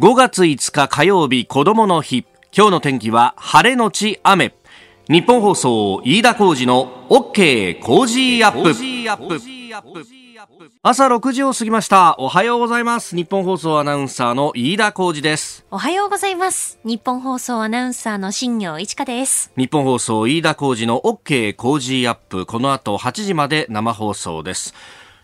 5月5日火曜日子供の日。今日の天気は晴れのち雨。日本放送飯田浩二の OK コージーアップ。朝6時を過ぎました。おはようございます。ニッポン放送アナウンサーの飯田浩司です。おはようございます。ニッポン放送アナウンサーの新行市佳です。日本放送飯田浩二の OK コージーアップ。この後8時まで生放送です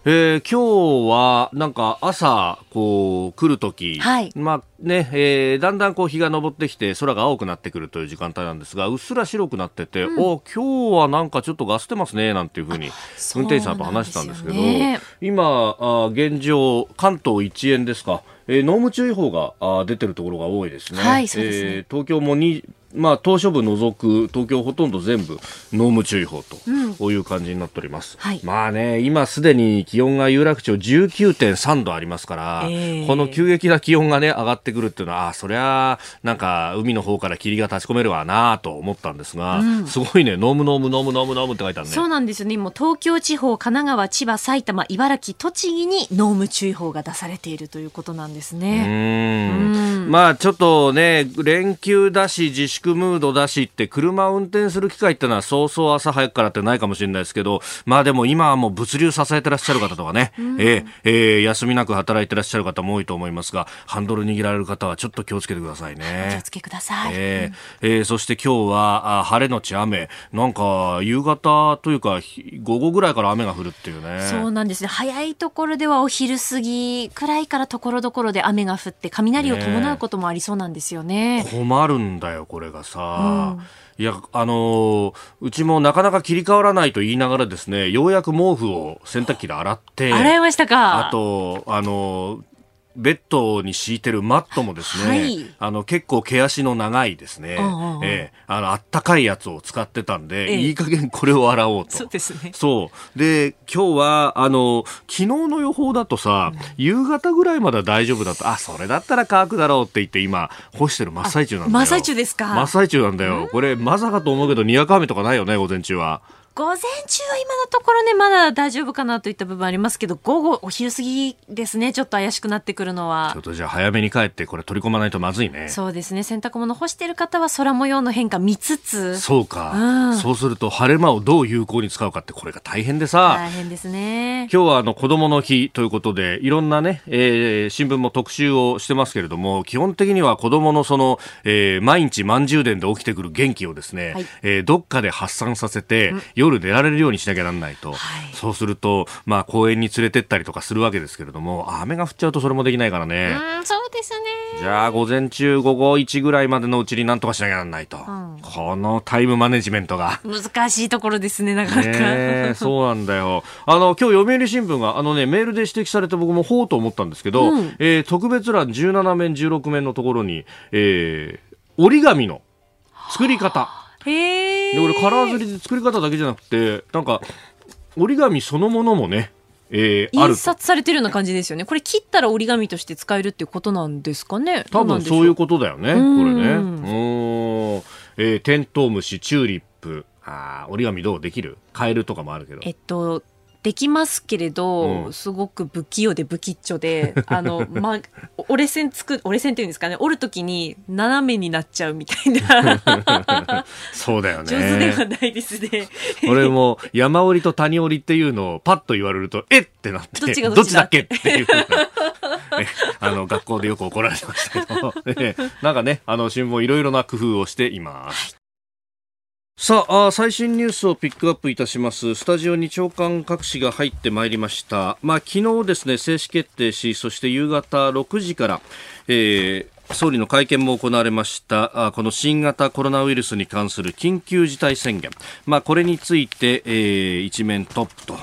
えー、今日はなんか朝こう来るとき、はい、まあね、えー、だんだんこう日が昇ってきて空が青くなってくるという時間帯なんですがうっすら白くなってて、うん、お今日はなんかちょっとガスってますねなんていうふうに運転手さんと話したんですけど、ね、今あ現状関東一円ですか、えー、濃霧注意報があ出てるところが多いですね。はい、すね。えー、東京もにまあ、島しょ部除く東京ほとんど全部濃霧注意報と、こういう感じになっております、はい、まあね今すでに気温が有楽町19.3度ありますから、えー、この急激な気温がね上がってくるっていうのはあそりゃなんか海の方から霧が立ち込めるわなと思ったんですが、うん、すごいね濃霧濃霧濃霧濃霧濃霧って書いてあるね。そうなんですよね。もう東京地方神奈川千葉埼玉茨城栃木に濃霧注意報が出されているということなんですね。うん。まあちょっとね連休だし自粛ムードだしって車を運転する機会ってのはそうそう朝早くからってないかもしれないですけど、まあでも今はもう物流支えてらっしゃる方とかね、うん、えー、えー、休みなく働いてらっしゃる方も多いと思いますが、ハンドル握られる方はちょっと気をつけてくださいね。気をつけください。えー、えー、そして今日はあ晴れのち雨、なんか夕方というか午後ぐらいから雨が降るっていうね。そうなんですね。早いところではお昼過ぎくらいからところどころで雨が降って雷を伴うこともありそうなんですよね。ね困るんだよ、これがさ。うんいや、あのー、うちもなかなか切り替わらないと言いながらですね、ようやく毛布を洗濯機で洗って、洗いましたかあと、あのーベッドに敷いてるマットもですね、はい、あの結構毛足の長いですね、うんうん、えー、あのあったかいやつを使ってたんで、えいい加減これを洗おうと。そうですね。そうで今日はあの昨日の予報だとさ、うん、夕方ぐらいまでは大丈夫だと、あそれだったら乾くだろうって言って今干してる真っ最中なんだよ。真っ最中ですか。真っ最中なんだよ。これまさかと思うけどにわか雨とかないよね午前中は。午前中は今のところね、まだ大丈夫かなといった部分ありますけど、午後、お昼過ぎですね、ちょっと怪しくなってくるのは。ちょっとじゃあ早めに帰って、これ取り込まないとまずいね。そうですね、洗濯物干してる方は空模様の変化見つつ。そうか。うん、そうすると晴れ間をどう有効に使うかって、これが大変でさ。大変ですね。今日はあの子供の日ということで、いろんなね、えー、新聞も特集をしてますけれども、基本的には子供のその、えー、毎日満充電で起きてくる元気をですね、はい、えー、どっかで発散させて、うん、夜寝られるようにしなきゃなんないと、はい、そうすると、まあ、公園に連れてったりとかするわけですけれども、雨が降っちゃうとそれもできないからね。うんそうですね。じゃあ、午前中、午後1ぐらいまでのうちになんとかしなきゃなんないと。うん、このタイムマネジメントが。難しいところですね、なかなか。ね、そうなんだよ。あの、今日読売新聞が、あのね、メールで指摘されて僕もほうと思ったんですけど、うん、えー、特別欄17面、16面のところに、えー、折り紙の作り方。へで、俺カラー刷りで作り方だけじゃなくて、なんか、折り紙そのものもね、えー、印刷されてるような感じですよね。これ切ったら折り紙として使えるっていうことなんですかね。多分そういうことだよね。これね。うん。えー、テントウムシ、チューリップ。あ折り紙どう？できる？カエルとかもあるけど。えっと、できますけれど、うん、すごく不器用で不吉祥で、あの、ま、折れ線つく、折れ線っていうんですかね、折るときに斜めになっちゃうみたいな。そうだよね。上手ではないですね。俺も山折りと谷折りっていうのをパッと言われると、えってなって、どっちがどっちだ？っけっていう あの、学校でよく怒られてましたけど、なんかね、あの、新聞いろいろな工夫をしています。さあ最新ニュースをピックアップいたします。スタジオに長官各紙が入ってまいりました。まあ昨日ですね正式決定しそして夕方6時から、えー総理の会見も行われました。この新型コロナウイルスに関する緊急事態宣言、まあ、これについて、えー、一面トップと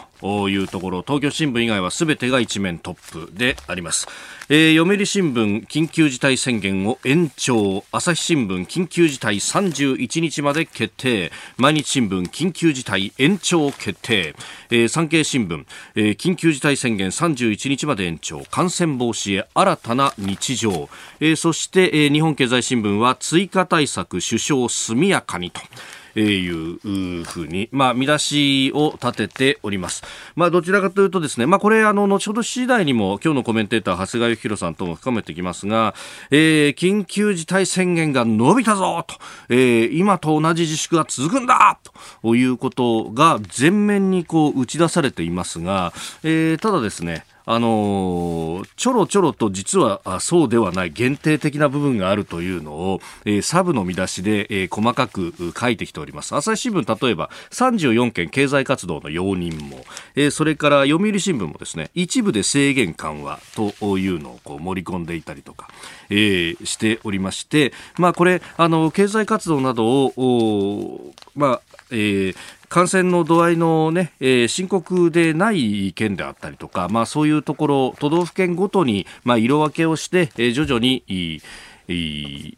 いうところ東京新聞以外は全てが一面トップであります。えー、読売新聞緊急事態宣言を延長朝日新聞緊急事態31日まで決定。毎日新聞緊急事態延長決定、えー、産経新聞、えー、緊急事態宣言31日まで延長。感染防止へ新たな日常、えー、そして、えー、日本経済新聞は追加対策首相速やかにと。いうふうに、まあ、見出しを立てております。まあ、どちらかというとですね、まあ、これ、あの、後ほど7時台にも、今日のコメンテーター、長谷川幸宏さんとも深めてきますが、えー、緊急事態宣言が伸びたぞと、えー、今と同じ自粛が続くんだということが全面にこう打ち出されていますが、えー、ただですね、あのちょろちょろと実はそうではない限定的な部分があるというのを、えー、サブの見出しで、えー、細かく書いてきております。朝日新聞、例えば34件経済活動の容認も、えー、それから読売新聞もですね、一部で制限緩和というのをこう盛り込んでいたりとか、え、しておりまして、まあこれ、あの、経済活動などを、まあ、えー、感染の度合いのね、えー、深刻でない県であったりとか、まあそういうところ、都道府県ごとに、まあ色分けをして、えー、徐々に、い、い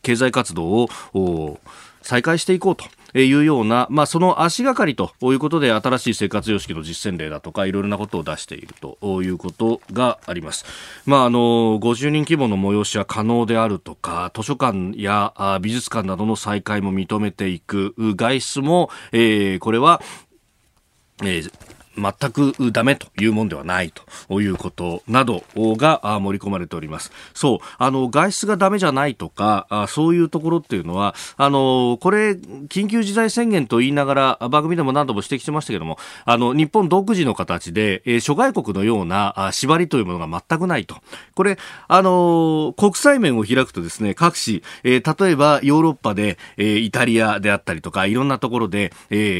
経済活動を再開していこうと。いうような、まあ、その足がかりということで新しい生活様式の実践例だとかいろいろなことを出しているということがあります。まあ、あの50人規模の催しは可能であるとか図書館や美術館などの再開も認めていく外出も、えー、これはえー、全くダメというもんではないということなどが盛り込まれております。そう、あの、外出がダメじゃないとか、そういうところっていうのは、あの、これ、緊急事態宣言と言いながら、番組でも何度も指摘してましたけども、あの、日本独自の形で、諸外国のような縛りというものが全くないと。これ、あの、国際面を開くとですね、各紙、え例えばヨーロッパで、イタリアであったりとか、いろんなところで、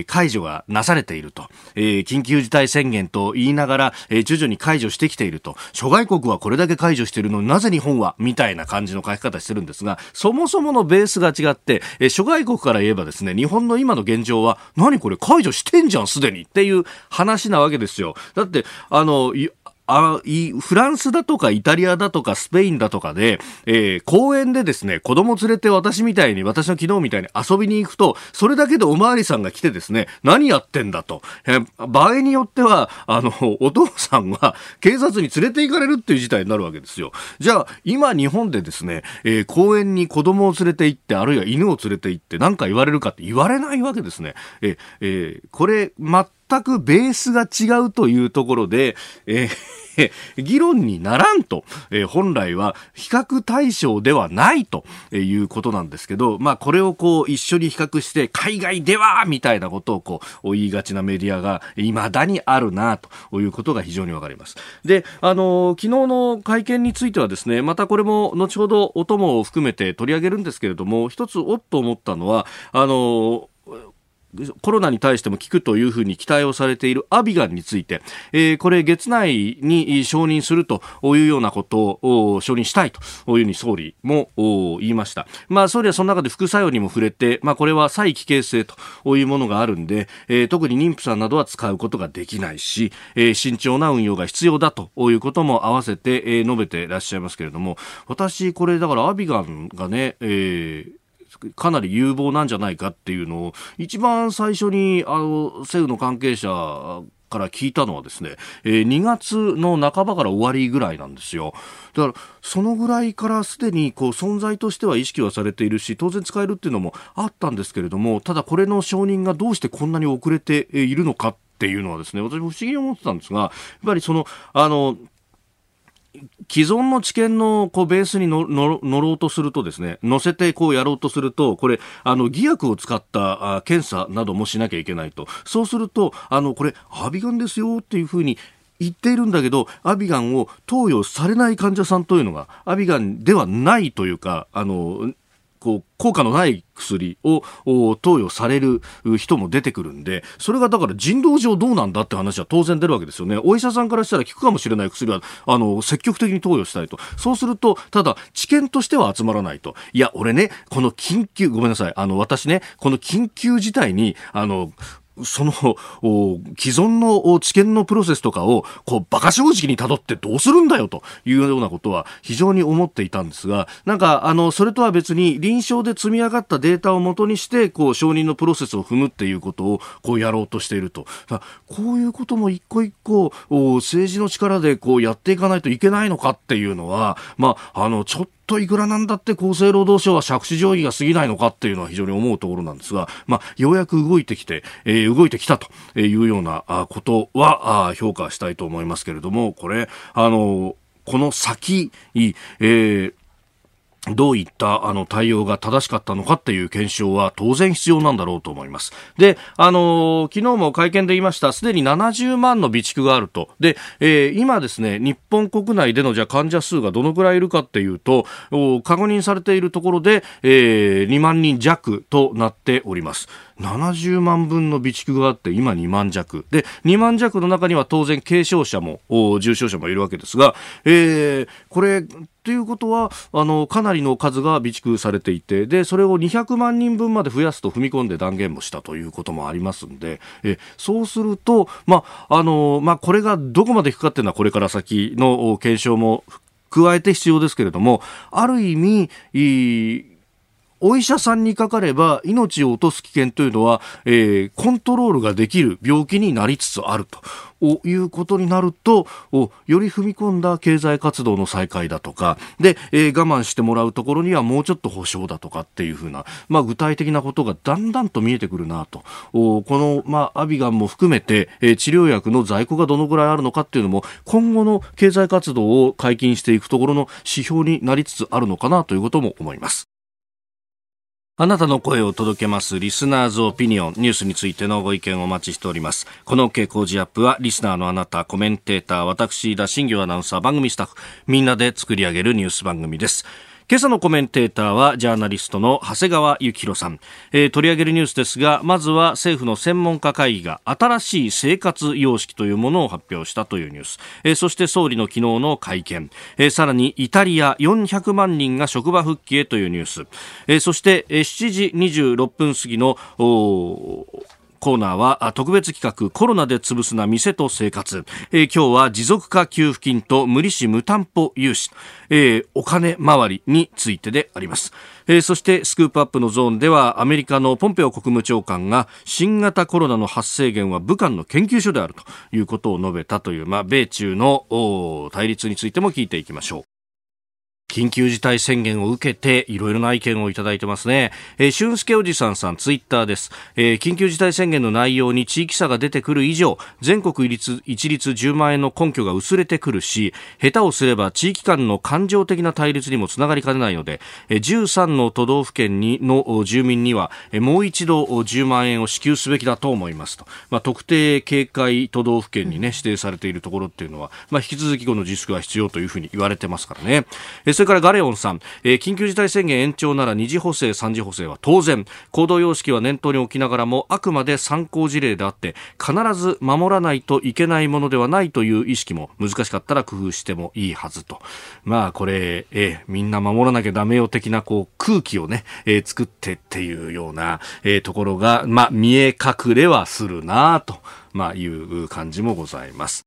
解除がなされていると。緊急事態宣言と言いながら、えー、徐々に解除してきていると。諸外国はこれだけ解除しているのになぜ日本はみたいな感じの書き方してるんですが、そもそものベースが違って、えー、諸外国から言えばですね、日本の今の現状は、何これ解除してんじゃん、すでにっていう話なわけですよ。だって、あの、あフランスだとかイタリアだとかスペインだとかで、えー、公園でですね、子供連れて私みたいに、私の昨日みたいに遊びに行くと、それだけでおまわりさんが来てですね、何やってんだと。えー、場合によっては、あの、お父さんは警察に連れて行かれるっていう事態になるわけですよ。じゃあ、今日本でですね、えー、公園に子供を連れて行って、あるいは犬を連れて行って何か言われるかって言われないわけですね。ええー、これ、ま全くベースが違うというところで、えー、議論にならんと、えー、本来は比較対象ではないということなんですけど、まあこれをこう一緒に比較して海外ではみたいなことをこう言いがちなメディアが未だにあるなということが非常にわかります。で、あの昨日の会見についてはですね、またこれも後ほどお供を含めて取り上げるんですけれども、一つおっと思ったのは、あのコロナに対しても効くというふうに期待をされているアビガンについて、えー、これ月内に承認するというようなことを承認したいというふうに総理も言いました。まあ総理はその中で副作用にも触れて、まあこれは再帰形性というものがあるんで、えー、特に妊婦さんなどは使うことができないし、えー、慎重な運用が必要だということも合わせて、えー、述べていらっしゃいますけれども、私これだからアビガンがね、えーかなり有望なんじゃないかっていうのを一番最初にあの政府の関係者から聞いたのはですね、えー、2月の半ばから終わりぐらいなんですよ。だから、そのぐらいからすでにこう存在としては意識はされているし、当然使えるっていうのもあったんですけれども、ただこれの承認がどうしてこんなに遅れているのかっていうのはですね、私も不思議に思ってたんですが、やっぱりその、あの、既存の知見のこうベースに乗ろうとするとですね、乗せてこうやろうとすると、これ、あの、偽薬を使った検査などもしなきゃいけないと。そうすると、あの、これ、アビガンですよっていうふうに言っているんだけど、アビガンを投与されない患者さんというのが、アビガンではないというか、あの、こう効果のない薬を投与される人も出てくるんで、それがだから人道上どうなんだって話は当然出るわけですよね。お医者さんからしたら効くかもしれない薬は、あの、積極的に投与したいと。そうすると、ただ、知見としては集まらないと。いや、俺ね、この緊急、ごめんなさい。あの、私ね、この緊急事態に、あの、その、既存の知見のプロセスとかを、こう、馬鹿正直に辿ってどうするんだよというようなことは非常に思っていたんですが、なんか、あの、それとは別に臨床で積み上がったデータをもとにして、こう、承認のプロセスを踏むっていうことを、こう、やろうとしていると。こういうことも一個一個、政治の力でこう、やっていかないといけないのかっていうのは、まあ、あの、ちょっとといくらなんだって厚生労働省は借地定規が過ぎないのかっていうのは非常に思うところなんですが、まあ、ようやく動いてきて、えー、動いてきたというようなことは評価したいと思いますけれども、これ、あの、この先、えー、どういったあの対応が正しかったのかっていう検証は当然必要なんだろうと思います。で、あの昨日も会見で言いました、すでに70万の備蓄があると。で、えー、今ですね、日本国内でのじゃ患者数がどのくらいいるかっていうと、確認されているところで、えー、2万人弱となっております。70万分の備蓄があって今2万弱。で2万弱の中には当然軽症者も重症者もいるわけですが、えー、これということはあのかなりの数が備蓄されていてでそれを200万人分まで増やすと踏み込んで断言もしたということもありますんでえそうすると、まあのま、これがどこまでいくかっていうのはこれから先の検証も加えて必要ですけれどもある意味お医者さんにかかれば命を落とす危険というのは、えー、コントロールができる病気になりつつあるということになるとより踏み込んだ経済活動の再開だとかで、えー、我慢してもらうところにはもうちょっと保証だとかっていうふうな、まあ、具体的なことがだんだんと見えてくるなとこの、まあ、アビガンも含めて、えー、治療薬の在庫がどのぐらいあるのかっていうのも今後の経済活動を解禁していくところの指標になりつつあるのかなということも思います。あなたの声を届けますリスナーズオピニオンニュースについてのご意見をお待ちしております。この傾向時アップはリスナーのあなた、コメンテーター、私、田新行アナウンサー、番組スタッフ、みんなで作り上げるニュース番組です。今朝のコメンテーターはジャーナリストの長谷川幸宏さん、えー、取り上げるニュースですがまずは政府の専門家会議が新しい生活様式というものを発表したというニュース、えー、そして総理の昨日の会見、えー、さらにイタリア400万人が職場復帰へというニュース、え、そして、7時26分過ぎのコーナーは特別企画コロナで潰すな店と生活、えー、今日は持続化給付金と無利子無担保融資、えー、お金回りについてであります、えー、そしてスクープアップのゾーンではアメリカのポンペオ国務長官が新型コロナの発生源は武漢の研究所であるということを述べたという、まあ、米中の対立についても聞いていきましょう。緊急事態宣言を受けていろいろな意見をいただいてますね。えー、俊介おじさんさんツイッターです、えー、緊急事態宣言の内容に地域差が出てくる以上、全国一律10万円の根拠が薄れてくるし、下手をすれば地域間の感情的な対立にもつながりかねないので、えー、13の都道府県にの住民には、もう一度10万円を支給すべきだと思いますと。まあ、特定警戒都道府県にね、指定されているところっていうのは、まあ、引き続きこの自粛が必要というふうに言われてますからね。えーれからガレオンさん、えー、緊急事態宣言延長なら2次補正、3次補正は当然、行動様式は念頭に置きながらも、あくまで参考事例であって、必ず守らないといけないものではないという意識も難しかったら工夫してもいいはずと。まあこれ、えー、みんな守らなきゃダメよ的なこう空気をね、えー、作ってっていうような、えー、ところが、まあ見え隠れはするなと、まあいう感じもございます。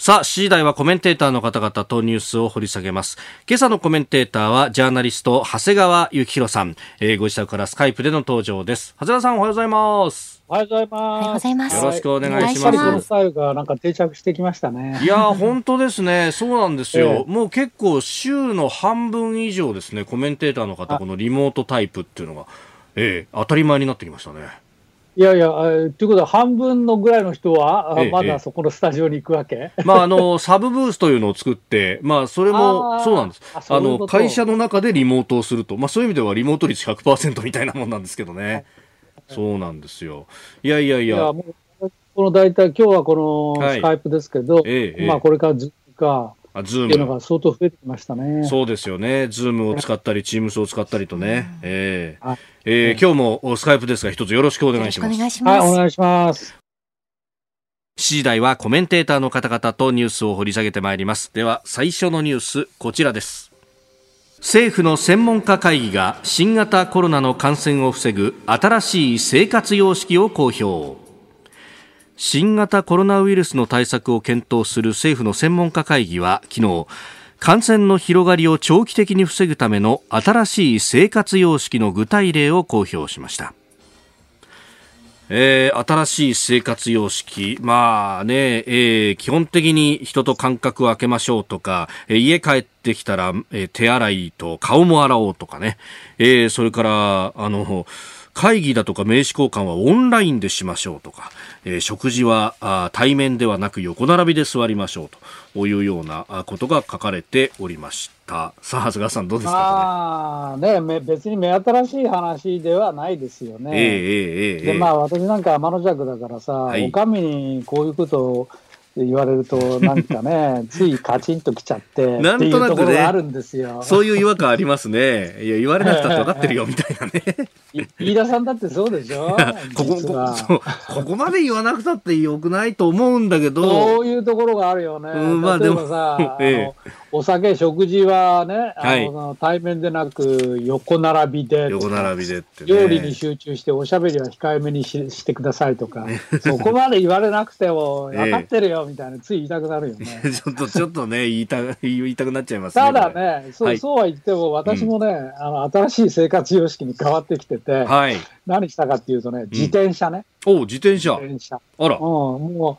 さあ、7時台はコメンテーターの方々とニュースを掘り下げます。今朝のコメンテーターは、ジャーナリスト、長谷川幸宏さん。えー、ご自宅からスカイプでの登場です。長谷川さん、おはようございます。おはようございます。おはようございます。よろしくお願いします。このスタイルがなんか定着してきましたね。いや、本当ですね。そうなんですよ。えー、もう結構週の半分以上ですね、コメンテーターの方、このリモートタイプっていうのが、ええー、当たり前になってきましたね。いやいや、ということは、半分のぐらいの人は、ええ、まだそこのスタジオに行くわけ、まあ、あの、サブブースというのを作って、まあ、それも、そうなんです。あの、会社の中でリモートをすると、まあ、そういう意味ではリモート率100%みたいなもんなんですけどね。そうなんですよ。いやいやいや。いやこの大体、今日はこのスカイプですけど、はいえ、まあ、これからずっとか、あズームっていうのが相当増えてきましたね。そうですよね。ズームを使ったり、チームスを使ったりとね。えー、えー、今日もスカイプですが、一つよろしくお願いします。お願いします。はい、お願いします。7時台はコメンテーターの方々とニュースを掘り下げてまいります。では、最初のニュース、こちらです。政府の専門家会議が新型コロナの感染を防ぐ新しい生活様式を公表。新型コロナウイルスの対策を検討する政府の専門家会議は昨日感染の広がりを長期的に防ぐための新しい生活様式の具体例を公表しました。えー、新しい生活様式、まあね、えー、基本的に人と間隔を空けましょうとか、えー、家帰ってきたら、え、手洗いと顔も洗おうとかね、えー、それから、あの、会議だとか名刺交換はオンラインでしましょうとか、えー、食事はあ対面ではなく横並びで座りましょうというようなことが書かれておりました。さあ、長谷川さんどうですかああ、ね、別に目新しい話ではないですよね。えー、えー、えー、で、まあ私なんか天の弱だからさ、はい、お上にこういうことを言われると、なんかね、ついカチンときちゃって、なんとなくね、あるんですよ。そういう違和感ありますね。いや、言われなくたって分かってるよ、みたいなね。飯田さんだってそうでしょ？こここここまで言わなくたってよくないと思うんだけど。そういうところがあるよね。うん、まあでもさ、ええ、お酒、食事はね、あの、はい、対面でなく横並びで。横並びでって、ね、料理に集中しておしゃべりは控えめにししてくださいとか、そこまで言われなくても分かってるよみたいな、つい言いたくなるよね。ちょっと、ちょっとね、言いた言いたくなっちゃいますね。ただね、そうはい、そうは言っても、私もね、うん、あの、新しい生活様式に変わってきてて、はい、何したかっていうとね、自転車ね。うん、お自転車。自転車。あら。うん、も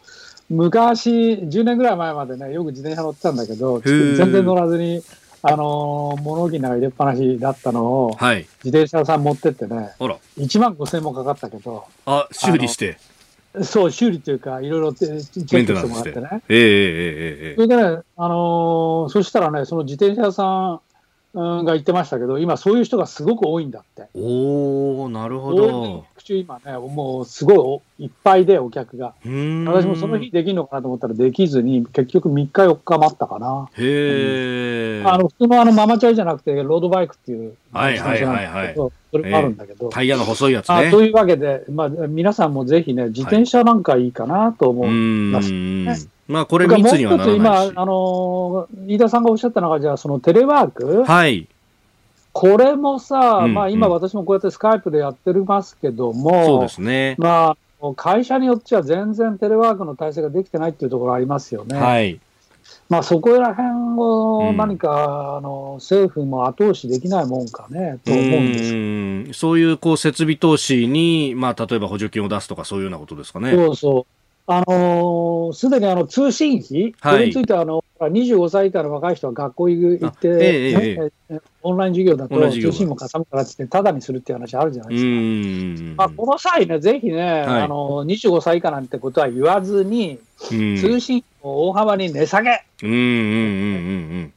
う、昔、10年ぐらい前までね、よく自転車乗ってたんだけど、全然乗らずに、あのー、物置の中入れっぱなしだったのを、はい、自転車屋さん持ってってね、あら1万5千もかかったけど、あ、修理して。そう、修理っていうか、いろいろチェックしてもらってね。ええええええ。それでね、あのー、そしたらね、その自転車屋さんが言ってましたけど、今そういう人がすごく多いんだって。おおなるほど。中今ね、もうすごいいっぱいでお客が。私もその日できるのかなと思ったらできずに、結局3日4日待ったかな。へえ、あの、普通のあのママチャリじゃなくて、ロードバイクっていう。はいはいはいはい。それもあるんだけど。タイヤの細いやつね。というわけで、まあ、皆さんもぜひね、自転車なんかいいかなと思います、ね。まあ、これ密にはならないし。今、あの飯田さんがおっしゃったのが、じゃあ、そのテレワーク。はい。これもさ、うんうん、まあ今私もこうやってスカイプでやってますけども、そうですね。まあ、会社によっては全然テレワークの体制ができてないっていうところありますよね。はい。まあそこら辺を何か、うん、あの政府も後押しできないもんかね、と思うんですそういうこう設備投資に、まあ例えば補助金を出すとかそういうようなことですかね。そうそう。あのす、でにあの通信費、はい、これについてはあの25歳以下の若い人は学校行って、えええ、オンライン授業だと通信もかさむからって、ただにするっていう話あるじゃないですか。まあ、この際ね、ぜひね、はい、あの25歳以下なんてことは言わずに、通信を大幅に値下げ。うんうんうんうん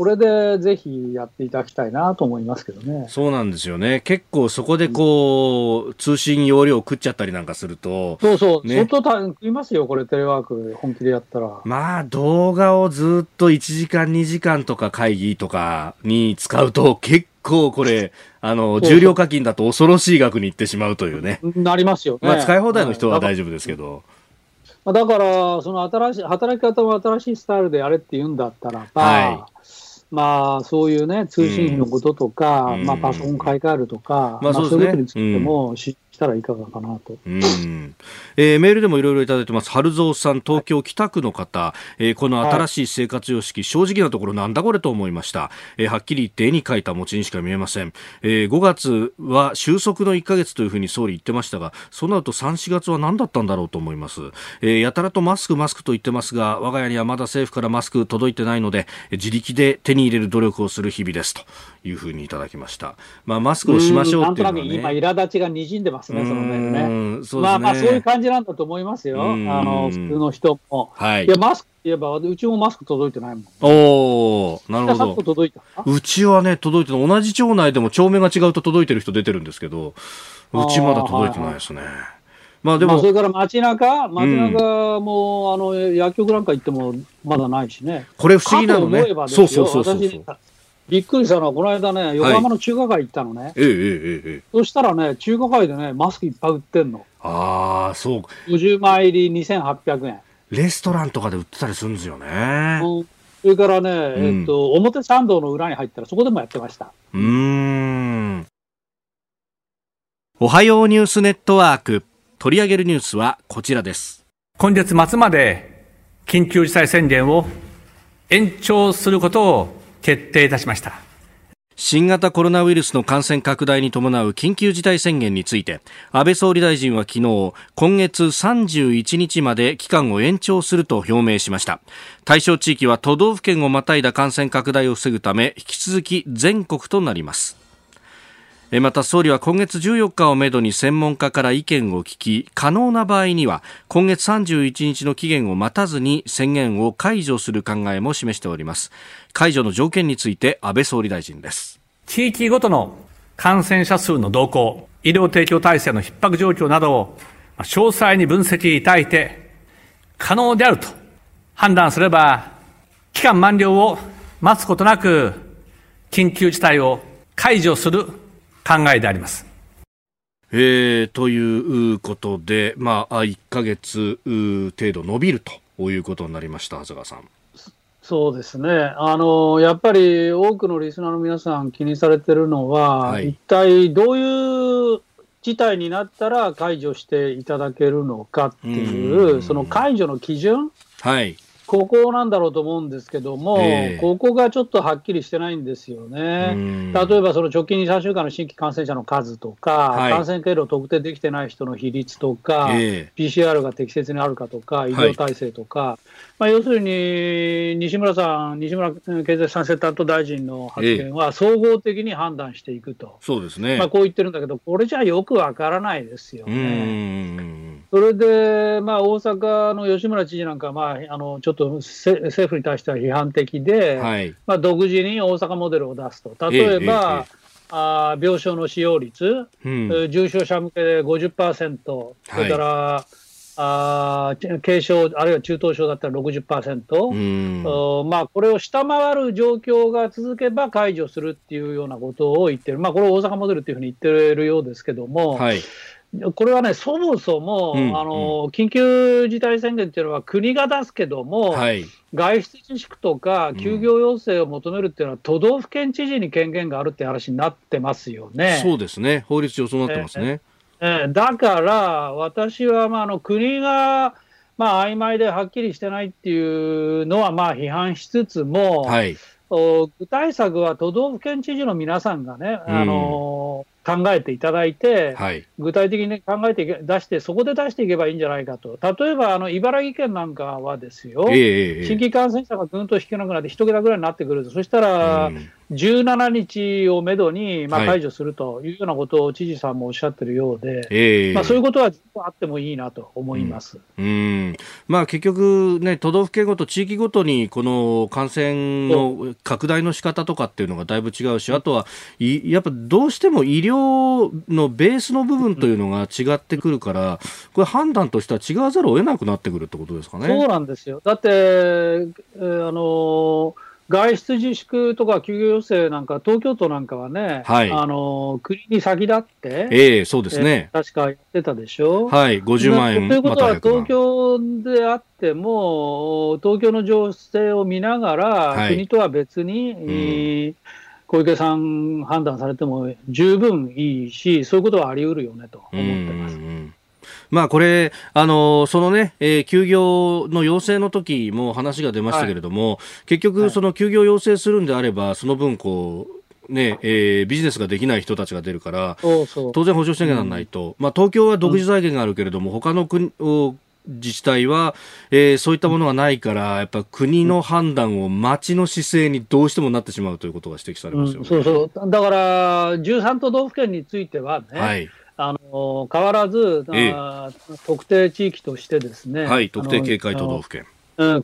これでぜひやっていただきたいなと思いますけどね。そうなんですよね。結構そこでこう、うん、通信容量を食っちゃったりなんかすると。そうそう。ね、相当食いますよ、これテレワーク本気でやったら。まあ動画をずっと1時間2時間とか会議とかに使うと結構これ、あの、重量課金だと恐ろしい額にいってしまうというね。なりますよね。まあ使い放題の人は大丈夫ですけど。だから、その新しい、働き方も新しいスタイルでやれって言うんだったらば、はい、まあ、そういうね、通信費のこととか、うん、まあ、パソコン買い替えるとか、まあ、そういうことについても知したらいかがかなと。うん、えー、メールでもいろいろいただいてます。春蔵さん、東京北区の方、えー、この新しい生活様式、はい、正直なところなんだこれと思いました。えー、はっきり言って絵に描いた餅にしか見えません。えー、5月は収束の1ヶ月というふうに総理言ってましたが、その後3、4月は何だったんだろうと思います。えー、やたらとマスク、マスクと言ってますが、我が家にはまだ政府からマスク届いてないので、自力で手に入れる努力をする日々ですというふうにいただきました。まあ、マスクをしましょうっていうのは、ね、今、苛立ちが滲んでますね、その面ね。ねまあまあ、そういう感じなんだと思いますよ、あの普通の人も。はい、いや、マスク言えば、うちもマスク届いてないもん。おなるほど。届いた？うちはね、届いてない。同じ町内でも町名が違うと届いてる人出てるんですけど、うちまだ届いてないですね。まあでも、まあ、それから街中、街中も、うん、あの薬局なんか行ってもまだないしね。これ不思議なのね。そうそうそうそうびっくりしたのは、この間ね、横浜の中華街行ったのね。ええええええ。そしたらね、中華街でね、マスクいっぱい売ってんの。ああ、そう。50枚入り2800円。レストランとかで売ってたりするんですよね。うん、それからね、えっと、表参道の裏に入ったら、そこでもやってました。うん。おはようニュースネットワーク。取り上げるニュースはこちらです。今月末まで緊急事態宣言を延長することを決定いたしました。新型コロナウイルスの感染拡大に伴う緊急事態宣言について安倍総理大臣は昨日今月31日まで期間を延長すると表明しました対象地域は都道府県をまたいだ感染拡大を防ぐため引き続き全国となりますまた総理は今月14日をめどに専門家から意見を聞き可能な場合には今月31日の期限を待たずに宣言を解除する考えも示しております。解除の条件について安倍総理大臣です。地域ごとの感染者数の動向医療提供体制の逼迫状況などを詳細に分析いただいて可能であると判断すれば期間満了を待つことなく緊急事態を解除する考えであります。えー、ということで、まあ、1か月程度伸びるということになりました、長谷川さん。そうですねあの、やっぱり多くのリスナーの皆さん、気にされてるのは、はい、一体どういう事態になったら解除していただけるのかっていう、その解除の基準、はい、ここなんだろうと思うんですけども、えー、ここがちょっとはっきりしてないんですよね。例えば、その直近2、3週間の新規感染者の数とか、はい、感染経路を特定できてない人の比率とか、えー、PCR が適切にあるかとか、医療体制とか、はい、まあ、要するに西村さん、西村経済再生担当大臣の発言は、総合的に判断していくと、そうですね。まあ、こう言ってるんだけど、これじゃよくわからないですよね。それで、まあ、大阪の吉村知事なんか、まあ、あのちょっと政府に対しては批判的で、はい、まあ、独自に大阪モデルを出すと。例えば、えええあ病床の使用率、うん、重症者向けで50%、それから、はい、あ軽症、あるいは中等症だったら60%、うん、まあ、これを下回る状況が続けば解除するっていうようなことを言ってる、まあ、これ、大阪モデルっていうふうに言ってるようですけども、はいこれはね、そもそも、うんうん、あの緊急事態宣言っていうのは国が出すけども、はい、外出自粛とか休業要請を求めるっていうのは、都道府県知事に権限があるって話になってますよね。そうですね、法律上そうなってますね。えー、だから、私は、まあ、あの国が、まあ曖昧ではっきりしてないっていうのは、まあ批判しつつも、はい、具体策は都道府県知事の皆さんがね、あの考えていただいて、はい、具体的に考えて出して、そこで出していけばいいんじゃないかと、例えばあの茨城県なんかはですよ、えー、新規感染者がぐんと少なくなって、1桁ぐらいになってくると、そしたら、うん17日をめどに、まあ、解除するというようなことを知事さんもおっしゃってるようで、はい、まあ、そういうことはあってもいいなと思います、うん、うん。まあ、結局、ね、都道府県ごと、地域ごとにこの感染の拡大の仕方とかっていうのがだいぶ違うし、あとはいやっぱどうしても医療のベースの部分というのが違ってくるから、これ、判断としては違わざるを得なくなってくるってことですかね。そうなんですよ。だって、えー、あのー外出自粛とか休業要請なんか、東京都なんかはね、はい、あの国に先立って、ええそうですね、確かやってたでしょ？はい、50万円ということは、東京であっても、東京の情勢を見ながら、はい、国とは別に、うん、小池さん判断されても十分いいし、そういうことはあり得るよねと思ってます。うんうんまあこれ、あのそのね、えー、休業の要請の時も話が出ましたけれども、はい、結局、その休業要請するんであれば、その分こう、ねえー、ビジネスができない人たちが出るから、当然補助していかならないと、うん、まあ、東京は独自財源があるけれども、うん、他の国自治体は、えー、そういったものがないから、やっぱ国の判断を町の姿勢にどうしてもなってしまうということが指摘されますよ、ね。うん、そうそう。だから、13都道府県についてはね、はいあの変わらず、ええ、特定地域としてですね、はい、特定警戒都道府県。う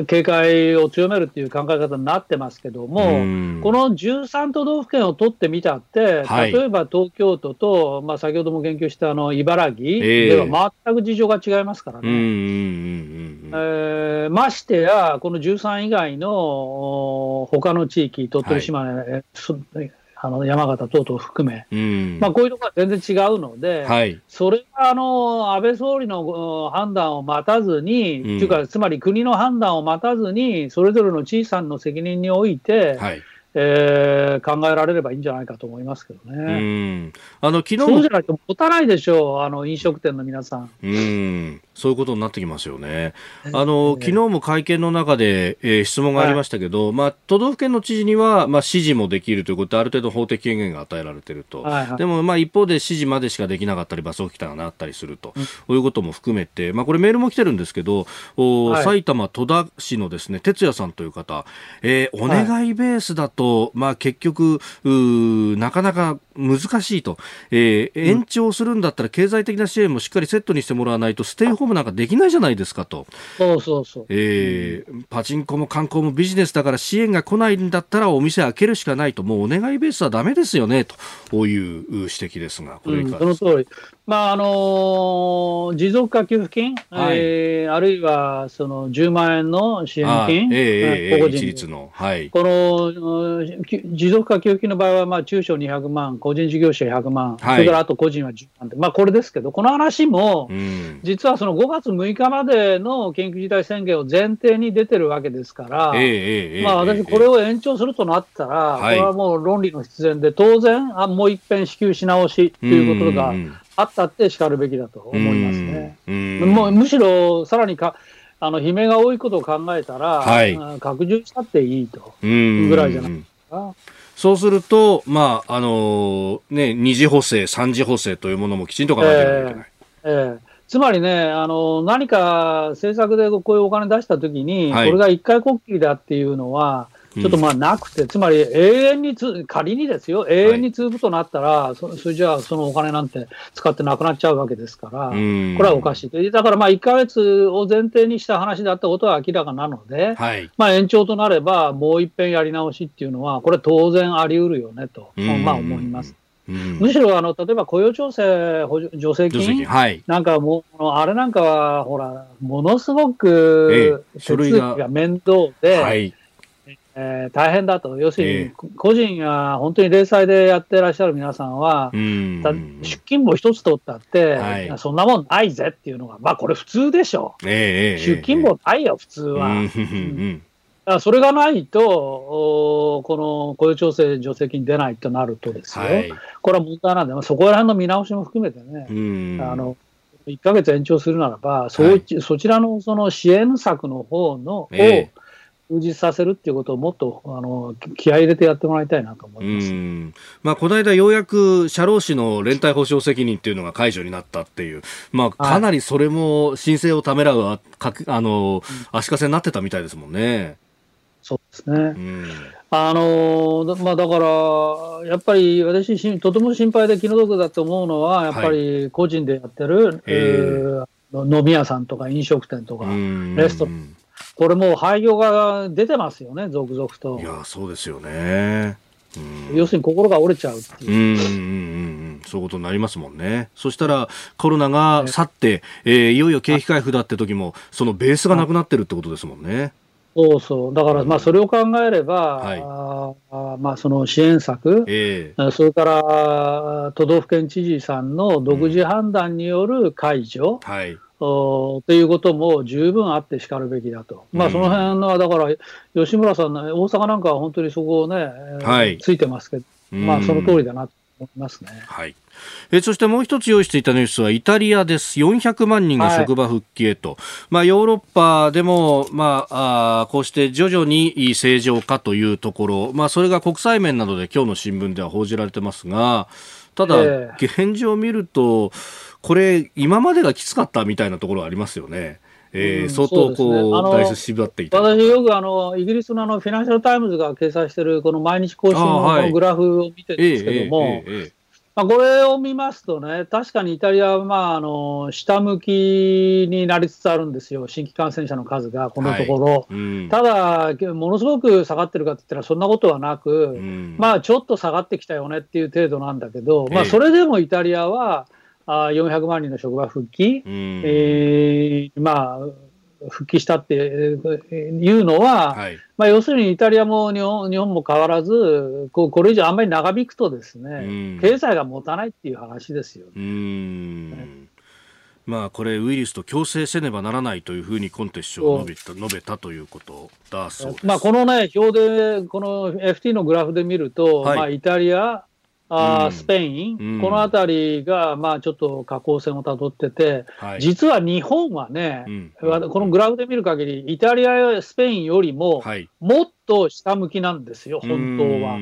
ん、警戒を強めるっていう考え方になってますけども、この13都道府県を取ってみたって、はい、例えば東京都と、まあ、先ほども言及したあの茨城では全く事情が違いますからね。えましてや、この13以外の他の地域、鳥取、島根、はいあの山形等々含め、うん、まあ、こういうところは全然違うので、はい、それはあの安倍総理の判断を待たずに、うん、いうか、つまり国の判断を待たずに、それぞれの知事さんの責任において、はい、えー、考えられればいいんじゃないかと思いますけどね。うんあの昨日そうじゃないと持たないでしょう、あの飲食店の皆さん。うんそういうことになってきますよね。あの、昨日も会見の中で、えー、質問がありましたけど、はい、まあ、都道府県の知事には、まあ、指示もできるということで、ある程度法的権限が与えられていると。はいはい、でも、まあ、一方で指示までしかできなかったり、罰則期間があったりすると、うん、ういうことも含めて、まあ、これメールも来てるんですけど、おはい、埼玉戸田市のですね、哲也さんという方、えー、お願いベースだと、まあ、結局、なかなか難しいと、えー、延長するんだったら経済的な支援もしっかりセットにしてもらわないと、ステイホームなんかできないじゃないですかと。そうそうそう。えー、パチンコも観光もビジネスだから支援が来ないんだったらお店開けるしかないと、もうお願いベースはだめですよね、と。いう指摘ですが、これいかがですか、うん、その通り。まああのー、持続化給付金、はい、えー、あるいはその10万円の支援金、えー、個人一律の、はい、この持続化給付金の場合は、まあ、中小200万、個人事業者100万、はい、それからあと個人は10万で、まあ、これですけど、この話も、うん、実はその5月6日までの緊急事態宣言を前提に出てるわけですから、えー、まあ、私、これを延長するとなったら、これはもう論理の必然で、当然、あもう一遍支給し直しということが。あったってしかるべきだと思いますね。もうむしろさらにかあの悲鳴が多いことを考えたら、はい、拡充したっていいと。ぐらいじゃないですか。そうすると、まああのー、ね、二次補正、三次補正というものもきちんと考えていかなきゃいけない。えーえーつまりね、あの何か政策でこういうお金出したときに、はい、これが一回こっきりだっていうのは、ちょっとまあなくて、うん、つまり永遠につ、仮にですよ、永遠に続くとなったら、はい、そそれじゃあそのお金なんて使ってなくなっちゃうわけですから、これはおかしい。だからまあ1か月を前提にした話だったことは明らかなので、はい、まあ延長となれば、もう一遍やり直しっていうのは、これ当然あり得るよねと、まあ思います。むしろあの例えば雇用調整補助助成金、はい、なんかもう、あれなんかは、ほら、ものすごく手続きが面倒で、はいえー、大変だと、要するに個人が本当に零細でやってらっしゃる皆さんは、出勤簿一つ取ったって、はい、そんなもんないぜっていうのが、まあこれ普通でしょ、えー、出勤簿ないよ、普通は。うんそれがないと、この雇用調整助成金出ないとなるとですよ、はい、これは問題なんで、そこら辺の見直しも含めてね、あの1か月延長するならば、そ,、はい、そちらのその支援策の方の、えー充実させるっていうことをもっとあの気合い入れてやってもらいたいなと思います、まあ、この間、ようやく社労士の連帯保証責任っていうのが解除になったっていう、まあ、かなりそれも申請をためらうああの足かせになってたみたいですもんね。そうですね、うん、あのまあ、だから、やっぱり私、とても心配で気の毒だと思うのは、やっぱり個人でやってる、はい、えー、飲み屋さんとか飲食店とか、レストラン。これもう廃業が出てますよね、続々と。いや、そうですよね。要するに心が折れちゃうっていう。うんうんうん、そういうことになりますもんね。そしたらコロナが去って、えー、いよいよ景気回復だって時も、そのベースがなくなってるってことですもんね。そうそう。だから、まあ、それを考えれば、はい、あまあ、その支援策、えー、それから都道府県知事さんの独自判断による解除、うん、はい、ということも十分あってしかるべきだと、まあ、その辺はだから、吉村さん、大阪なんかは本当にそこをね、はい、ついてますけど、まあ、その通りだなと思いますね。はい。えそしてもう一つ用意していたニュースはイタリアです。400万人が職場復帰へと。はい、まあヨーロッパでも、まあ、あこうして徐々に正常化というところ、まあそれが国際面などで今日の新聞では報じられてますが、ただ、現状を見ると、これ、今までがきつかったみたいなところありますよね。えー、相当こう、うね、ダイス縛っていた。私、よくあのイギリスのあのフィナンシャル・タイムズが掲載しているこの毎日更新のグラフを見てるんですけども、まあ、これを見ますとね、確かにイタリアは、まあ、あの下向きになりつつあるんですよ、新規感染者の数が、このところ。はい。うん、ただ、ものすごく下がってるかって言ったら、そんなことはなく、うん、まあ、ちょっと下がってきたよねっていう程度なんだけど、まあ、それでもイタリアは、あ400万人の職場復帰、うん、えー、まあ、復帰したっていうのは、はい、まあ、要するにイタリアも日本日本も変わらずこ、これ以上あんまり長引くとですね、うん、経済が持たないっていう話ですよ、ね。まあ、これ、ウイルスと共生せねばならないというふうにコンテストを述べた述べたということだそうです。まあ、このね、表で、この FT のグラフで見ると、はい、まあ、イタリア、あ、うん、スペイン、うん、この辺りが、まあ、ちょっと下降線をたどってて、はい、実は日本はね、うん、このグラフで見る限り、イタリアやスペインよりも、もっと下向きなんですよ、本当は。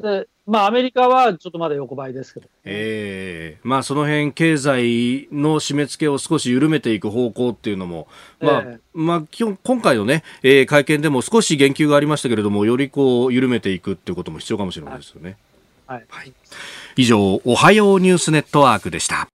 でまあ、アメリカはちょっとまだ横ばいですけど、ね、えー、まあ、その辺経済の締め付けを少し緩めていく方向っていうのも、まあ、えー、まあ、今回のね、えー、会見でも少し言及がありましたけれども、よりこう、緩めていくっていうことも必要かもしれないですよね。はい。はい、以上、おはようニュースネットワークでした。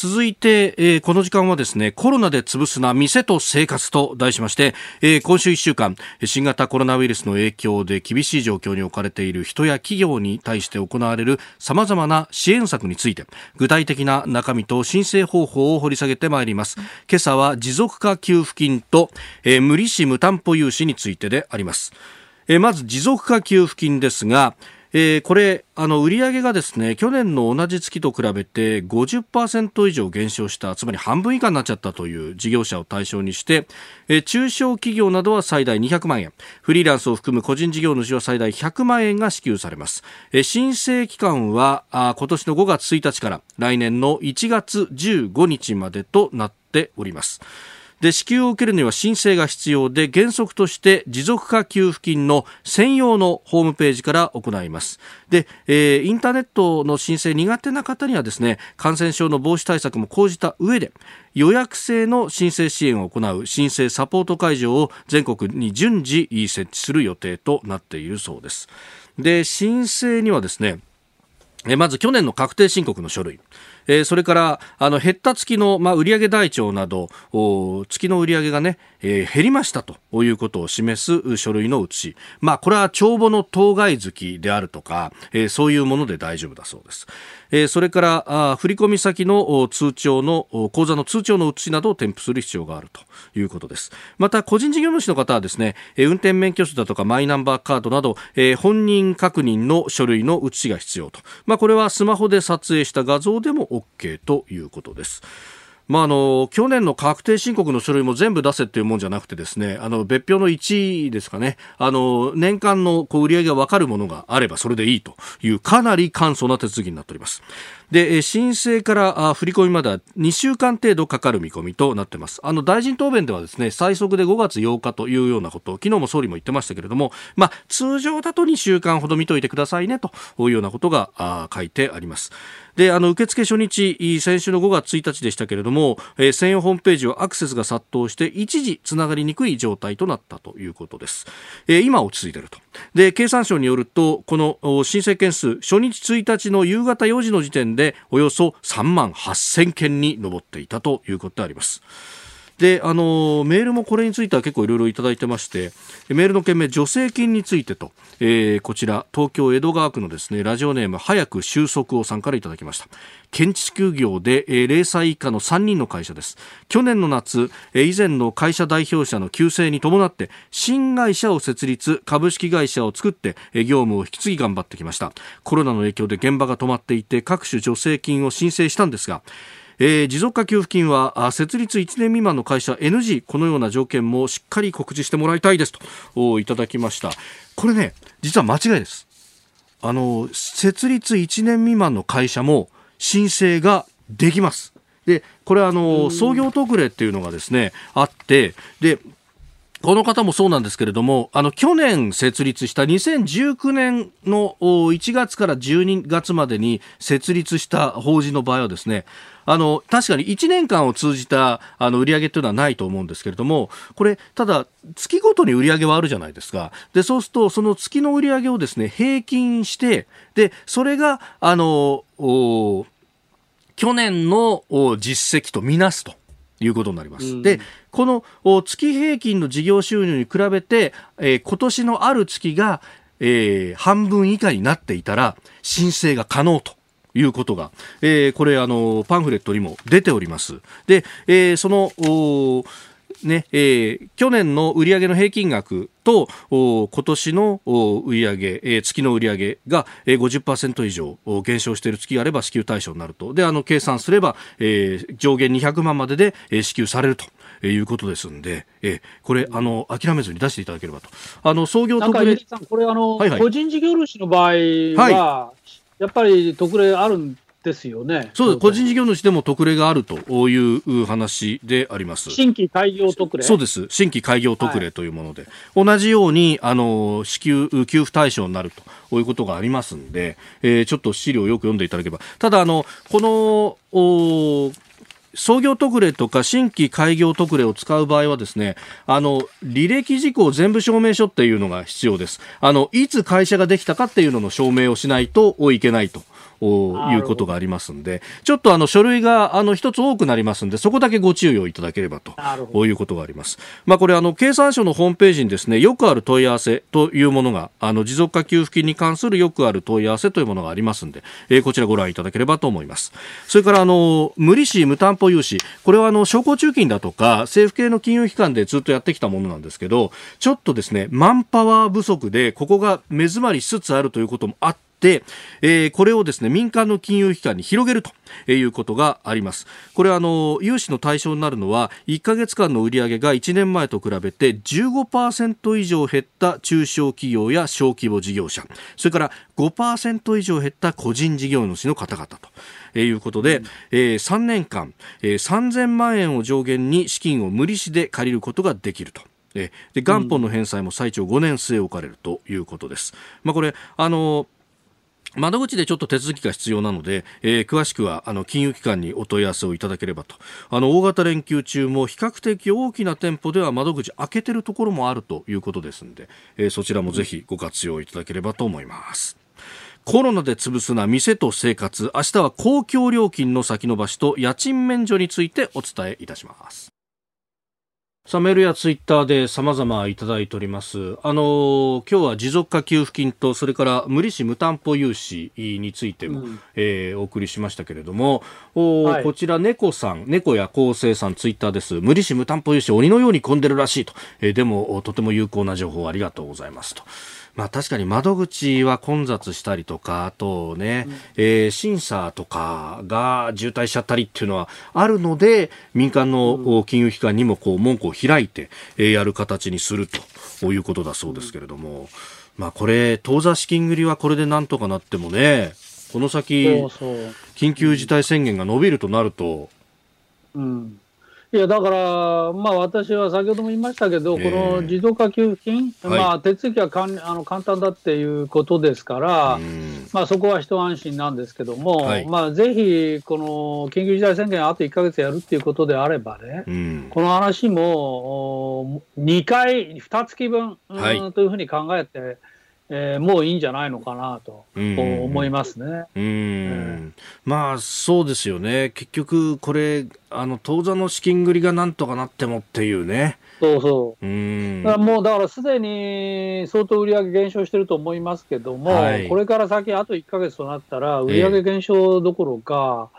続いて、えー、この時間はですね、コロナで潰すな店と生活と題しまして、えー、今週1週間、新型コロナウイルスの影響で厳しい状況に置かれている人や企業に対して行われる様々な支援策について、具体的な中身と申請方法を掘り下げてまいります。今朝は持続化給付金と、えー、無利子無担保融資についてであります。え、まず持続化給付金ですが、えー、これあの売上がですね去年の同じ月と比べて50%以上減少したつまり半分以下になっちゃったという事業者を対象にして、えー、中小企業などは最大200万円。フリーランスを含む個人事業主は最大100万円が支給されます、えー、申請期間はあ今年の5月1日から来年の1月15日までとなっております。で支給を受けるには申請が必要で原則として持続化給付金の専用のホームページから行います。で、えー、インターネットの申請苦手な方にはですね感染症の防止対策も講じた上で予約制の申請支援を行う申請サポート会場を全国に順次設置する予定となっているそうです。で申請にはですねまず去年の確定申告の書類。えー、それからあの減った月の、まあ、売上台帳など月の売上がね、えー、減りましたということを示す書類の写し、まあ、これは帳簿の当該月であるとか、えー、そういうもので大丈夫だそうです。えー、それからあ振込先の通帳の口座の通帳の写しなどを添付する必要があるということです。また個人事業主の方はですね、えー、運転免許証だとかマイナンバーカードなど、えー、本人確認の書類の写しが必要と、まあ、これはスマホで撮影した画像でも OK ということです。まあ、あの去年の確定申告の書類も全部出せっていうもんじゃなくてですねあの別表の1位ですかね。あの年間のこう売り上げが分かるものがあればそれでいいというかなり簡素な手続きになっております。で申請から振り込みまでは2週間程度かかる見込みとなっています。あの大臣答弁ではですね最速で5月8日というようなことを昨日も総理も言ってましたけれども、まあ、通常だと2週間ほど見といてくださいねというようなことが書いてあります。であの受付初日先週の5月1日でしたけれども、えー、専用ホームページはアクセスが殺到して一時つながりにくい状態となったということです、えー、今落ち着いているとで経産省によるとこの申請件数初日1日の夕方4時の時点でおよそ3万8000件に上っていたということであります。であのメールもこれについては結構いろいろいただいてましてメールの件名助成金についてと、えー、こちら東京江戸川区のですねラジオネーム早く収束をさんからいただきました。建築業で、えー、0歳以下の3人の会社です。去年の夏、えー、以前の会社代表者の急成に伴って新会社を設立株式会社を作って、えー、業務を引き継ぎ頑張ってきました。コロナの影響で現場が止まっていて各種助成金を申請したんですがえー、持続化給付金は設立1年未満の会社 NG このような条件もしっかり告知してもらいたいですといただきました。これね実は間違いです。あの設立1年未満の会社も申請ができます。でこれはあの創業特例っていうのがですねあってでこの方もそうなんですけれども、あの、去年設立した2019年の1月から12月までに設立した法人の場合はですね、あの、確かに1年間を通じた、あの、売上というのはないと思うんですけれども、これ、ただ、月ごとに売上はあるじゃないですか。で、そうすると、その月の売上をですね、平均して、で、それが、あの、去年の実績とみなすと。いうことになります。うん、で、この月平均の事業収入に比べて、えー、今年のある月が、えー、半分以下になっていたら申請が可能と。いうことが、えー、これあのパンフレットにも出ております。で、えー、そのね、えー、去年の売上の平均額と今年の売上、えー、月の売上が50%以上減少している月があれば支給対象になるとであの計算すれば、えー、上限200万までで支給されると。いうことですんで、えこれ、あの、諦めずに出していただければと。あの、創業特例。これ、あの、はいはい、個人事業主の場合は、はい、やっぱり特例あるんですよね。そうです。個人事業主でも特例があるという話であります。新規開業特例そうです。新規開業特例というもので、はい、同じように、あの、支給、給付対象になるということがありますんで、えー、ちょっと資料をよく読んでいただければ。ただ、あの、この、お創業特例とか新規開業特例を使う場合はですね、あの、履歴事項全部証明書っていうのが必要です。あの、いつ会社ができたかっていうのの証明をしないといけないと。いうことがありますんで、ちょっとあの書類があの一つ多くなりますんで、そこだけご注意をいただければということがあります。まあこれあの経産省のホームページにですね、よくある問い合わせというものが、あの持続化給付金に関するよくある問い合わせというものがありますんで、えー、こちらご覧いただければと思います。それからあの無利子無担保融資、これはあの商工中金だとか政府系の金融機関でずっとやってきたものなんですけど、ちょっとですね、マンパワー不足でここが目詰まりしつつあるということもあって、で、えー、これをですね民間の金融機関に広げるということがありますこれはの融資の対象になるのは1ヶ月間の売上が1年前と比べて15%以上減った中小企業や小規模事業者それから5%以上減った個人事業主の方々ということで、うん、えー、3年間、えー、3000万円を上限に資金を無利子で借りることができると。で元本の返済も最長5年据え置かれるということです。まあ、これあの窓口でちょっと手続きが必要なので、えー、詳しくはあの金融機関にお問い合わせをいただければと。あの大型連休中も比較的大きな店舗では窓口開けてるところもあるということですので、えー、そちらもぜひご活用いただければと思います。コロナで潰すな店と生活。明日は公共料金の先延ばしと家賃免除についてお伝えいたします。さあ、メールやツイッターで様々いただいております。あの今日は持続化給付金と、それから無利子無担保融資についても、うん、えー、お送りしましたけれども、おはい、こちら、猫さん、猫や厚生さん、ツイッターです。無利子無担保融資、鬼のように混んでるらしいと。えー、でも、とても有効な情報ありがとうございますと。まあ確かに窓口は混雑したりとか、あとね、うん、えー、審査とかが渋滞しちゃったりっていうのはあるので、民間の金融機関にもこう門戸を開いて、えー、やる形にするということだそうですけれども、うん、まあこれ、当座資金繰りはこれでなんとかなってもね、この先、緊急事態宣言が伸びるとなると、うんいやだから、まあ、私は先ほども言いましたけど、この持続化給付金、まあ、手続きはかんあの簡単だっていうことですから、まあ、そこは一安心なんですけども、はい、まあ、ぜひ、この緊急事態宣言あと1か月やるっていうことであればね、この話も2回、2月分、はい、というふうに考えて、えー、もういいんじゃないのかなと思いますね。まあそうですよね、結局、これ、あの当座の資金繰りがなんとかなってもっていうね。そうそう。うんだからもうだからすでに相当売り上げ減少してると思いますけども、はい、これから先あと1か月となったら、売り上げ減少どころか、えー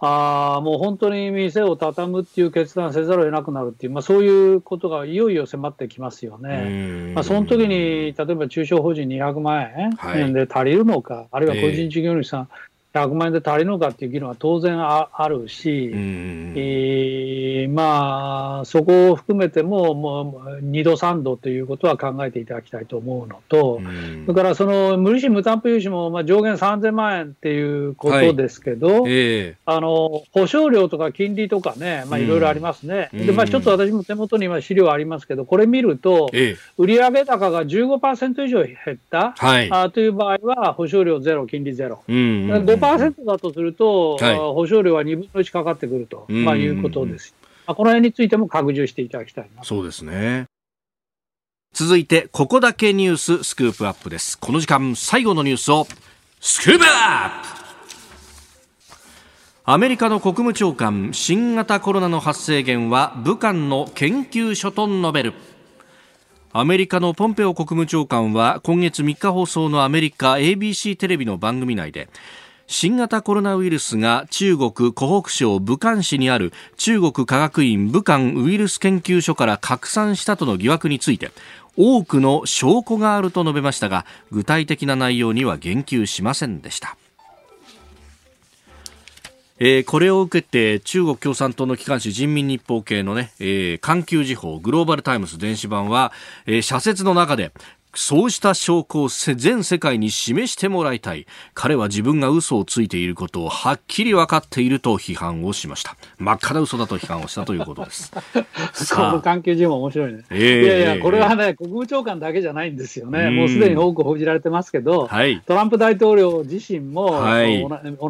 あもう本当に店を畳むっていう決断せざるを得なくなるっていう、まあ、そういうことがいよいよ迫ってきますよね。まあ、その時に例えば中小法人200万円で足りるのか、はい、あるいは個人事業主さん、100万円で足りるのかっていう議論は当然あるし、えー、まあ、そこを含めても、もう2度、3度ということは考えていただきたいと思うのと、それからその無利子無担保融資も、まあ、上限3000万円っていうことですけど、はいえ。ー、あの保証料とか金利とかね、まあ、いろいろありますね。でまあ、ちょっと私も手元に今資料ありますけど、これ見ると、えー、売上高が15%以上減った、はい、あという場合は、保証料ゼロ、金利ゼロ。うん5%だとすると、はい、保証料は2分の1かかってくると、まあ、いうことです。まあ、この辺についても拡充していただきたいなそうですね。続いて、ここだけニューススクープアップです。この時間、最後のニュースを、スクープアップアメリカの国務長官、新型コロナの発生源は武漢の研究所と述べる。アメリカのポンペオ国務長官は今月3日放送のアメリカ ABC テレビの番組内で新型コロナウイルスが中国湖北省武漢市にある中国科学院武漢ウイルス研究所から拡散したとの疑惑について多くの証拠があると述べましたが具体的な内容には言及しませんでした。えー、これを受けて中国共産党の機関紙人民日報系のね、えー、環球時報グローバルタイムズ電子版は、えー、社説の中でそうした証拠を全世界に示してもらいたい。彼は自分が嘘をついていることをはっきり分かっていると批判をしました。真っ赤な嘘だと批判をしたということです。この関係人も面白いね。えー、いやいや、これはね、国務長官だけじゃないんですよね。もうすでに多く報じられてますけど、はい、トランプ大統領自身も、はい、同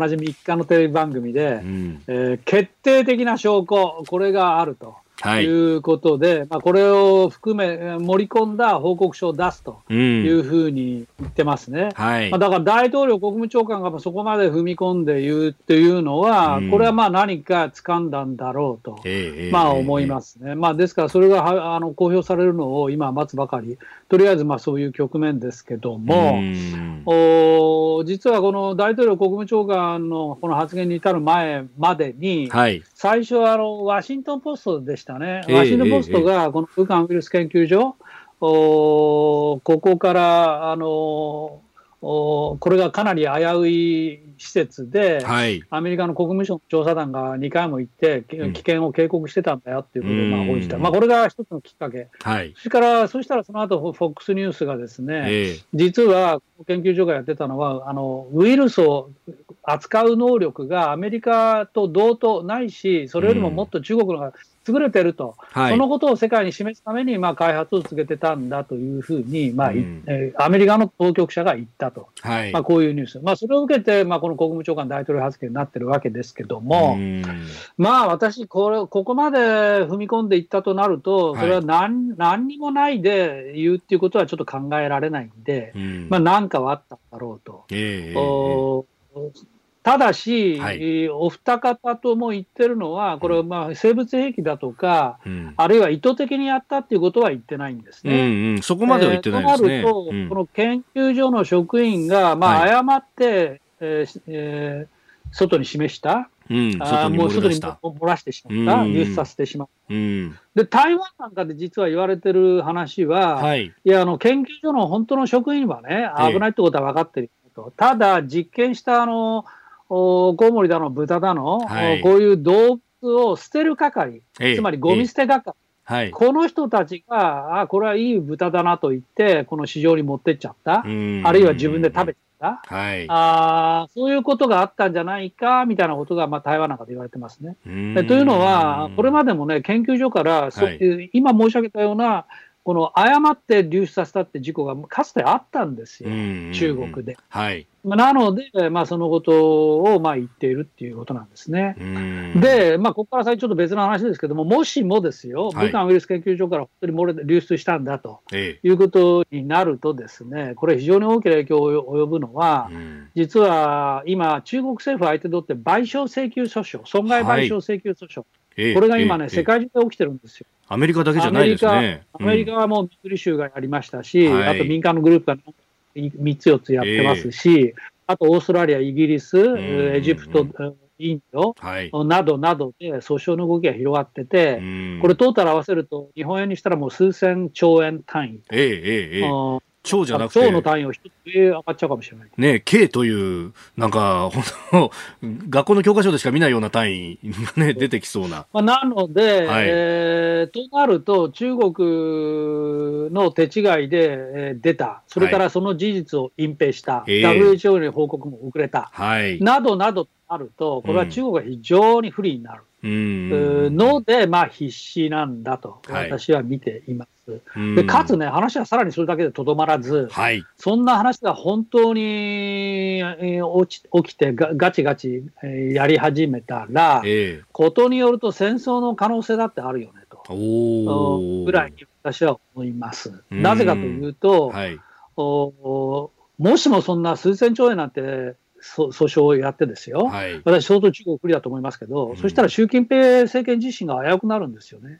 じ3日のテレビ番組で、うん、えー、決定的な証拠、これがあると。とい。うことで、まあ、これを含め、盛り込んだ報告書を出すというふうに言ってますね。うんはい、まあ、だから大統領、国務長官がそこまで踏み込んで言うっていうのは、うん、これはまあ何か掴んだんだろうと、まあ思いますね。まあ、ですから、それがあの公表されるのを今待つばかり、とりあえずまあそういう局面ですけども、うん、お実はこの大統領、国務長官のこの発言に至る前までに、はい、最初はあのワシントン・ポストでした。ね、ワシントン・ポストがこの武漢ウイルス研究所、おここからあのおこれがかなり危うい施設で、はい、アメリカの国務省の調査団が2回も行って、危険を警告してたんだよっていうことをまあ報じた、まあ、これが一つのきっかけ、はい、それからそしたらその後 FOX ニュースがですね、えー、実は研究所がやってたのは、あのウイルスを扱う能力がアメリカと同等ないし、それよりももっと中国のが優れてると、はい、そのことを世界に示すために、まあ、開発を続けてたんだというふうに、まあ、うん、えー、アメリカの当局者が言ったと、はい、まあ、こういうニュース、まあ、それを受けて、まあ、この国務長官大統領発言になってるわけですけども、うん、まあ、私これ、ここまで踏み込んでいったとなると、それは何,、何にもないで言うっていうことはちょっと考えられないんで、うん、まあ、なんかはあったんだろうと。えー、おただし、はい、お二方とも言ってるのは、これはまあ生物兵器だとか、うん、あるいは意図的にやったっていうことは言ってないんですね。うんうん、そこまでは言ってないですね。えー、となると、うん、この研究所の職員が、まあ、誤って、はい、えーえー、外に示した、うん、あもう外に漏らしてしまった、流出させてしまった、うん、で台湾なんかで実は言われてる話は、はい、いやあの研究所の本当の職員はね、危ないってことは分かってると、ただ、実験したあのコウモリだの、豚だの、はい、こういう動物を捨てる係、つまりゴミ捨て係、はい、この人たちが、あこれはいい豚だなと言って、この市場に持ってっちゃった、あるいは自分で食べちゃった、はい、あそういうことがあったんじゃないかみたいなことが、まあ、台湾なんかで言われてますね。というのは、これまでもね、研究所から、はい、今申し上げたような、この誤って流出させたって事故がかつてあったんですよ、中国で。はい、なので、まあ、そのことをまあ言っているっていうことなんですね。で、まあ、ここから先ちょっと別の話ですけども、もしもですよ、武漢ウイルス研究所から本当に漏れ流出したんだということになるとですね、これ非常に大きな影響を及ぶのは、実は今、中国政府相手取って賠償請求訴訟、損害賠償請求訴訟、はい、これが今ね、世界中で起きてるんですよ。アメリカだけじゃないですね。アメリカはもうミズリ州がやりましたし、あと民間のグループが3つ4つやってますし、あとオーストラリア、イギリス、エジプト、インドなどなどで訴訟の動きが広がってて、これトータル合わせると日本円にしたらもう数千兆円単位。ええええ超じゃなくて。超の単位を一つ上がっちゃうかもしれない。ね K という、なんか、本当学校の教科書でしか見ないような単位がね、出てきそうな。まあ、なので、はい、えー、となると、中国の手違いで、えー、出た、それからその事実を隠蔽した、はい、WHO に報告も遅れた、はい、などなどあると、これは中国が非常に不利になる。ので、まあ、必死なんだと、私は見ています。でかつね、話はさらにそれだけでとどまらず、はい、そんな話が本当に起きてガ、ガチガチやり始めたら、えー、ことによると戦争の可能性だってあるよねと、ぐらいに私は思います。なぜかというと、はい、おもしもそんな数千兆円なんて訴訟をやってですよ、はい、私、相当中国不利だと思いますけど、うん、そしたら習近平政権自身が危うくなるんですよね。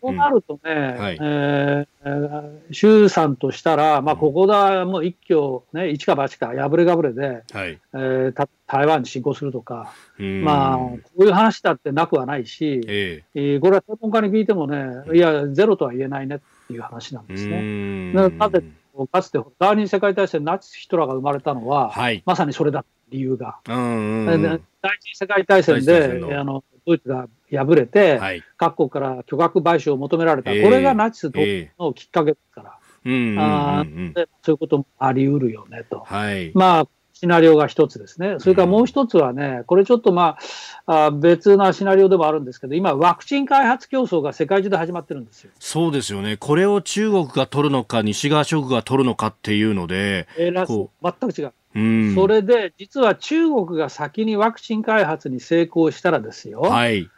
そうなるとね、はい、えー、習さんとしたら、まあ、ここだ、もう一挙、ね、一か八か、破れがぶれで、はい、えー、台湾に侵攻するとか、まあ、こういう話だってなくはないし、えー、これは専門家に聞いてもね、いや、ゼロとは言えないねっていう話なんですね。なぜかつて第二次世界大戦、ナチス・ヒトラーが生まれたのは、はい、まさにそれだ理由が。第二次世界大戦であのドイツが敗れて、はい、各国から巨額賠償を求められた、えー、これがナチスのきっかけですから、そういうこともあり得るよねと。はい、まあシナリオが一つですね。それからもう一つはね、これちょっとまあ、あ別なシナリオでもあるんですけど、今、ワクチン開発競争が世界中で始まってるんですよ。そうですよね。これを中国が取るのか、西側諸国が取るのかっていうので。えー、全く違う。うん、それで、実は中国が先にワクチン開発に成功したらですよ。はい。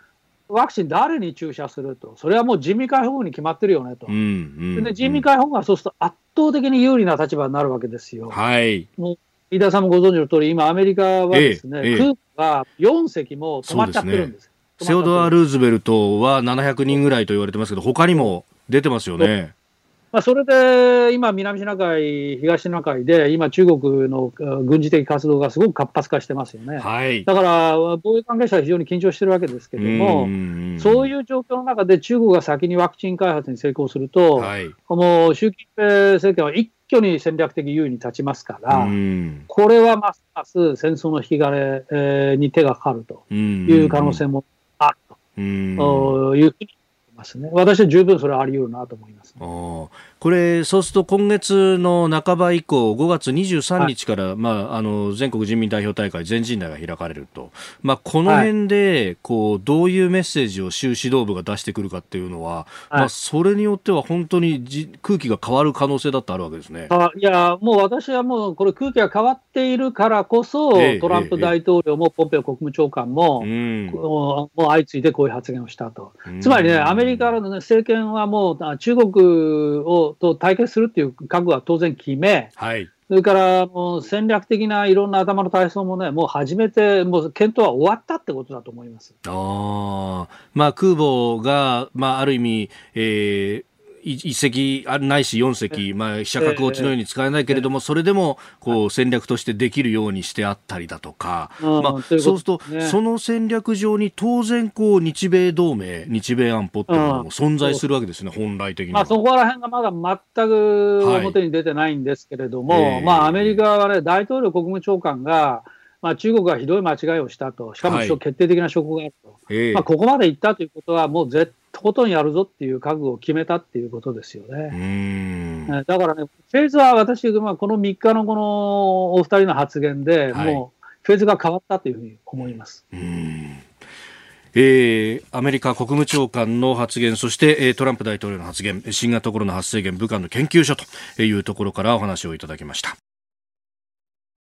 ワクチン誰に注射すると、それはもう人民解放軍に決まってるよねと、うんうんうん、で人民解放軍はそうすると圧倒的に有利な立場になるわけですよ。はい、もう飯田さんもご存知の通り、今、アメリカはですね、ええ、空母が4隻も止まっちゃってるんです。ですね、セオドア・ルーズベルトは700人ぐらいと言われてますけど、他にも出てますよね。まあ、それで今、南シナ海、東シナ海で、今、中国の軍事的活動がすごく活発化してますよね。はい、だから、防衛関係者は非常に緊張してるわけですけれども、そういう状況の中で中国が先にワクチン開発に成功すると、はい、もう習近平政権は一挙に戦略的優位に立ちますから、これはますます戦争の引き金に手がかかるという可能性もあるというふうにますね。私は十分それはあり得るなと思います、ね、これ、そうすると今月の半ば以降、5月23日から、はい、まあ、あの全国人民代表大会、全人代が開かれると、まあ、この辺で、こうどういうメッセージを習指導部が出してくるかっていうのは、はい、まあ、それによっては本当にじ空気が変わる可能性だってあるわけですね。あいや、もう私はもう、これ、空気が変わっているからこそ、えトランプ大統領もポンペオ国務長官も、ええ、もう相次いでこういう発言をしたと。つまりね、アメリカの、ね、政権はもう中国をと対決するっていう覚悟は当然決め、はい、それからもう戦略的ないろんな頭の体操もね、もう始めて、もう検討は終わったってことだと思います。あ、まあ、空母が、まあ、ある意味、えー、1隻ないし4隻、まあ、飛車角落ちのように使えないけれども、それでもこう戦略としてできるようにしてあったりだとか、まあ、そうすると、その戦略上に当然こう日米同盟、日米安保っていうのも存在するわけですね、本来的にまあ、そこら辺がまだ全く表に出てないんですけれども、まあ、アメリカはね、大統領国務長官が、まあ、中国がひどい間違いをしたと、しかも決定的な証拠があると、はいまあ、ここまでいったということは、もう絶とことんやるぞっていう覚悟を決めたっていうことですよね。だからね、フェーズは私、まあ、この3日のこのお二人の発言で、はい、もうフェーズが変わったというふうに思います。えー、アメリカ国務長官の発言、そして、えー、トランプ大統領の発言、新型コロナ発生源武漢の研究所というところからお話をいただきました。